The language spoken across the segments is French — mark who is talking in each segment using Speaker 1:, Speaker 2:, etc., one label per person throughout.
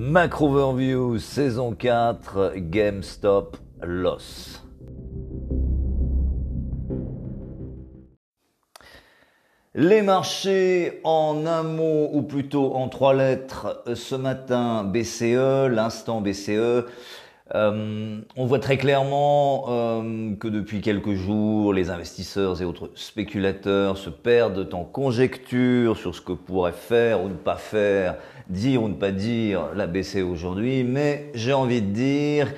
Speaker 1: Macro Overview saison 4 GameStop Loss. Les marchés en un mot ou plutôt en trois lettres ce matin BCE, l'instant BCE. Euh, on voit très clairement euh, que depuis quelques jours, les investisseurs et autres spéculateurs se perdent en conjecture sur ce que pourrait faire ou ne pas faire, dire ou ne pas dire la BCE aujourd'hui. Mais j'ai envie de dire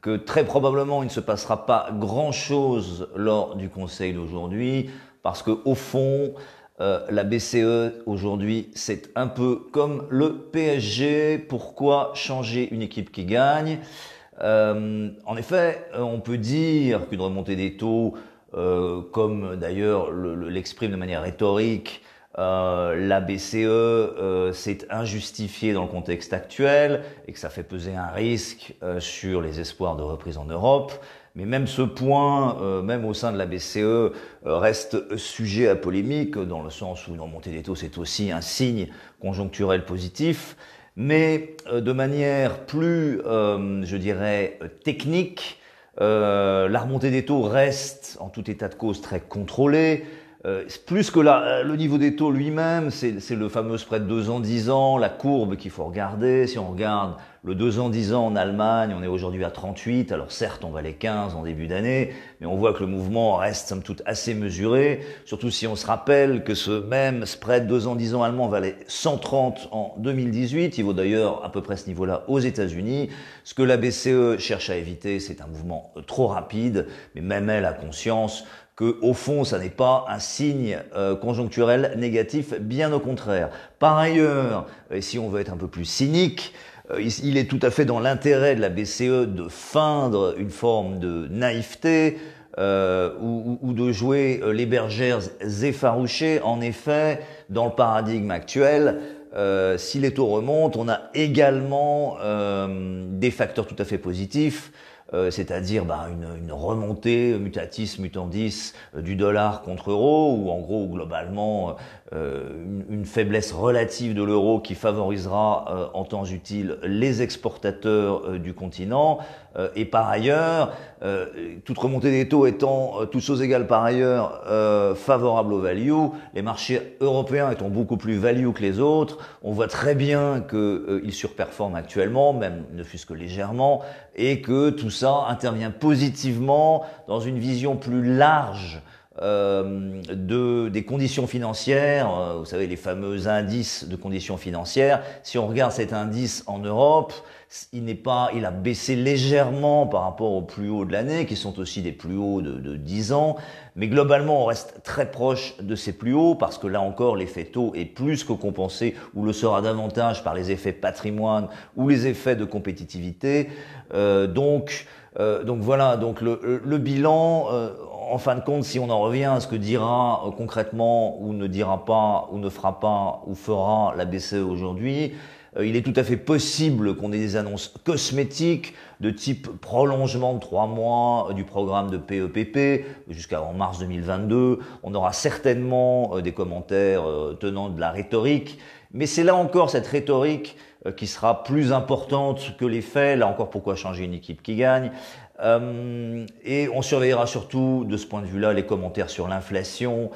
Speaker 1: que très probablement il ne se passera pas grand-chose lors du Conseil d'aujourd'hui, parce que au fond, euh, la BCE aujourd'hui, c'est un peu comme le PSG. Pourquoi changer une équipe qui gagne? Euh, en effet, euh, on peut dire qu'une remontée des taux, euh, comme d'ailleurs l'exprime de manière rhétorique la BCE, c'est injustifié dans le contexte actuel et que ça fait peser un risque sur les espoirs de reprise en Europe. Mais même ce point, même au sein de la BCE, reste sujet à polémique dans le sens où une remontée des taux, c'est aussi un signe conjoncturel positif mais euh, de manière plus, euh, je dirais, technique. Euh, la remontée des taux reste, en tout état de cause, très contrôlée. Euh, plus que la, le niveau des taux lui-même, c'est le fameux spread 2 ans 10 ans, la courbe qu'il faut regarder. Si on regarde le 2 ans 10 ans en Allemagne, on est aujourd'hui à 38. Alors certes, on va les 15 en début d'année, mais on voit que le mouvement reste somme toute assez mesuré. Surtout si on se rappelle que ce même spread 2 ans 10 ans allemand valait 130 en 2018. Il vaut d'ailleurs à peu près ce niveau-là aux États-Unis. Ce que la BCE cherche à éviter, c'est un mouvement trop rapide, mais même elle a conscience que au fond, ça n'est pas un signe euh, conjoncturel négatif, bien au contraire. Par ailleurs, et si on veut être un peu plus cynique, euh, il est tout à fait dans l'intérêt de la BCE de feindre une forme de naïveté euh, ou, ou, de jouer les bergères effarouchées. En effet, dans le paradigme actuel, si les taux remontent, on a également des facteurs tout à fait positifs. Euh, c'est-à-dire bah, une, remontée mutatis mutandis euh, du dollar contre euro, ou en gros globalement euh, une, faiblesse relative de l'euro qui favorisera en temps utile les exportateurs du continent. et par ailleurs, toute remontée des taux étant toutes choses égales par ailleurs favorable au value, les marchés européens étant beaucoup plus value que les autres, on voit très bien qu'ils surperforment actuellement, même ne fût-ce que légèrement, et que tout ça intervient positivement dans une vision plus large euh, de, des conditions financières, euh, vous savez les fameux indices de conditions financières. Si on regarde cet indice en Europe, il n'est pas, il a baissé légèrement par rapport aux plus hauts de l'année, qui sont aussi des plus hauts de, de 10 ans. Mais globalement, on reste très proche de ces plus hauts parce que là encore, l'effet taux est plus que compensé ou le sera davantage par les effets patrimoine ou les effets de compétitivité. Euh, donc, donc voilà, donc le, bilan, en fin de compte, si on en revient à ce que dira euh, concrètement ou ne dira pas ou ne fera pas ou fera la BCE aujourd'hui, euh, il est tout à fait possible qu'on ait des annonces cosmétiques de type prolongement de trois mois euh, du programme de PEPP jusqu'à mars 2022. On aura certainement des commentaires tenant de la rhétorique, mais c'est là encore cette rhétorique qui sera plus importante que les faits. Là encore, pourquoi changer une équipe qui gagne? Et on surveillera surtout, de ce point de vue-là, les commentaires sur l'inflation,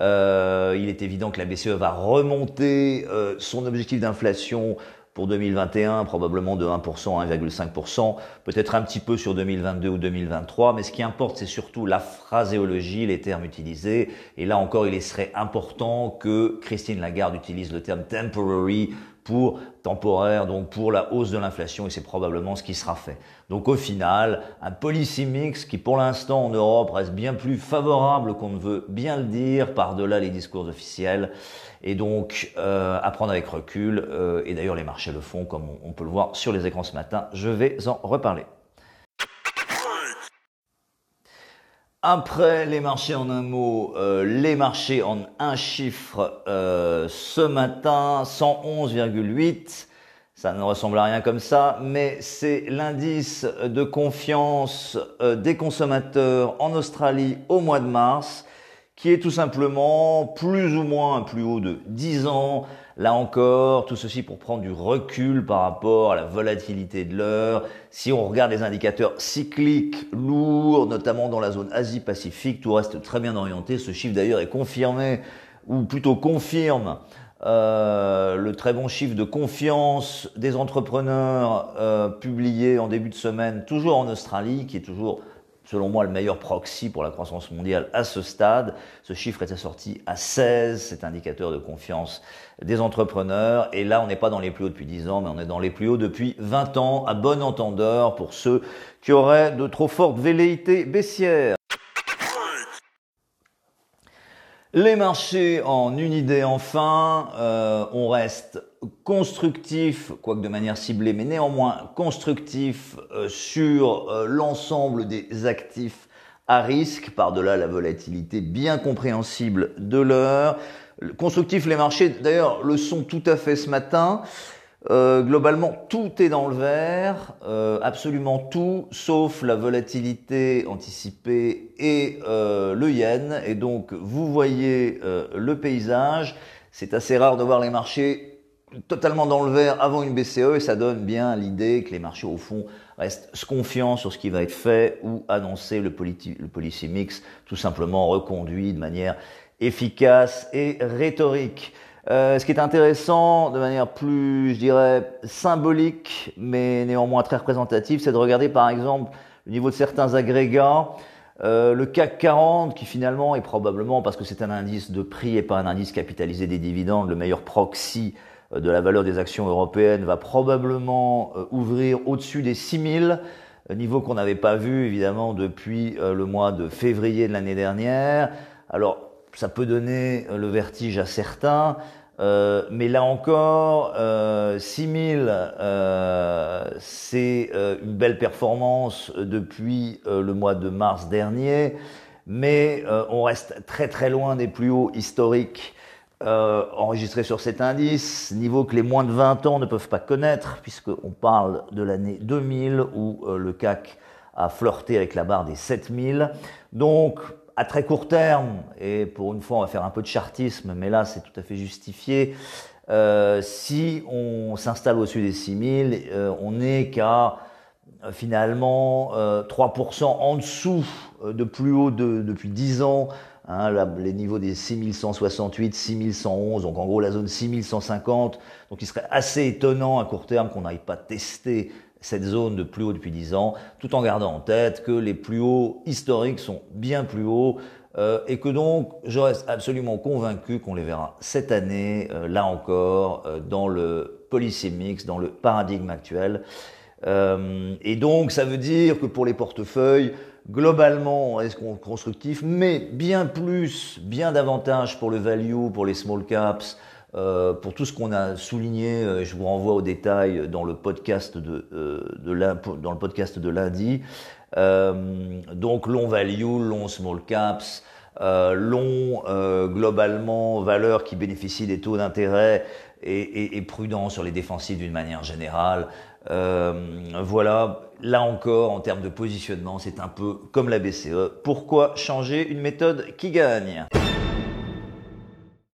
Speaker 1: euh, il est évident que la BCE va remonter euh, son objectif d'inflation pour 2021, probablement de 1% à 1,5%, peut-être un petit peu sur 2022 ou 2023, mais ce qui importe, c'est surtout la phraséologie, les termes utilisés. Et là encore, il serait important que Christine Lagarde utilise le terme temporary pour temporaire, donc pour la hausse de l'inflation, et c'est probablement ce qui sera fait. Donc au final, un policy mix qui pour l'instant en Europe reste bien plus favorable qu'on ne veut bien le dire par-delà les discours officiels, et donc euh, à prendre avec recul, euh, et d'ailleurs les marchés le font comme on peut le voir sur les écrans ce matin, je vais en reparler. Après les marchés en un mot, euh, les marchés en un chiffre euh, ce matin, 111,8. Ça ne ressemble à rien comme ça, mais c'est l'indice de confiance euh, des consommateurs en Australie au mois de mars qui est tout simplement plus ou moins un plus haut de 10 ans. Là encore, tout ceci pour prendre du recul par rapport à la volatilité de l'heure. Si on regarde les indicateurs cycliques lourds, notamment dans la zone Asie-Pacifique, tout reste très bien orienté. Ce chiffre d'ailleurs est confirmé, ou plutôt confirme, euh, le très bon chiffre de confiance des entrepreneurs euh, publié en début de semaine, toujours en Australie, qui est toujours selon moi, le meilleur proxy pour la croissance mondiale à ce stade. Ce chiffre était sorti à 16, c'est indicateur de confiance des entrepreneurs. Et là, on n'est pas dans les plus hauts depuis 10 ans, mais on est dans les plus hauts depuis 20 ans, à bon entendeur pour ceux qui auraient de trop fortes velléités baissières. Les marchés en une idée enfin, euh, on reste constructif, quoique de manière ciblée, mais néanmoins constructif euh, sur euh, l'ensemble des actifs à risque, par-delà la volatilité bien compréhensible de l'heure. Constructif, les marchés d'ailleurs le sont tout à fait ce matin. Euh, globalement, tout est dans le vert, euh, absolument tout, sauf la volatilité anticipée et euh, le yen. Et donc, vous voyez le paysage. C'est assez rare de voir les marchés totalement dans le vert avant une BCE et ça donne bien l'idée que les marchés, au fond, restent confiants sur ce qui va être fait ou annoncer le, le policy mix, tout simplement reconduit de manière efficace et rhétorique. Euh, ce qui est intéressant de manière plus, je dirais, symbolique, mais néanmoins très représentative, c'est de regarder par exemple le niveau de certains agrégats. Euh, le CAC 40, qui finalement est probablement, parce que c'est un indice de prix et pas un indice capitalisé des dividendes, le meilleur proxy euh, de la valeur des actions européennes, va probablement ouvrir au-dessus des 6000, niveau qu'on n'avait pas vu évidemment depuis le mois de février de l'année dernière. Alors, ça peut donner le vertige à certains, euh, mais là encore, euh, 6000, euh, c'est euh, une belle performance depuis euh, le mois de mars dernier, mais on reste très très loin des plus hauts historiques enregistrés sur cet indice, niveau que les moins de 20 ans ne peuvent pas connaître, puisqu'on parle de l'année 2000 où le CAC a flirté avec la barre des 7000. Donc, à très court terme, et pour une fois on va faire un peu de chartisme, mais là c'est tout à fait justifié, euh, si on s'installe au-dessus des 6000, euh, on n'est qu'à euh, finalement 3% en dessous de plus haut de, depuis 10 ans, hein, les niveaux des 6168, 6111, donc en gros la zone 6150, donc il serait assez étonnant à court terme qu'on n'aille pas tester cette zone de plus haut depuis 10 ans, tout en gardant en tête que les plus hauts historiques sont bien plus hauts euh, et que donc je reste absolument convaincu qu'on les verra cette année, euh, là encore, euh, dans le policy mix, dans le paradigme actuel. et donc ça veut dire que pour les portefeuilles, globalement, on reste constructif, mais bien plus, bien davantage pour le value, pour les small caps, euh, pour tout ce qu'on a souligné, euh, je vous renvoie aux détails dans le podcast de, euh, dans le podcast de lundi. donc long value, long small caps, long globalement valeur qui bénéficie des taux d'intérêt et, et, prudent sur les défensives d'une manière générale. voilà, là encore en termes de positionnement, c'est un peu comme la BCE. Pourquoi changer une méthode qui gagne?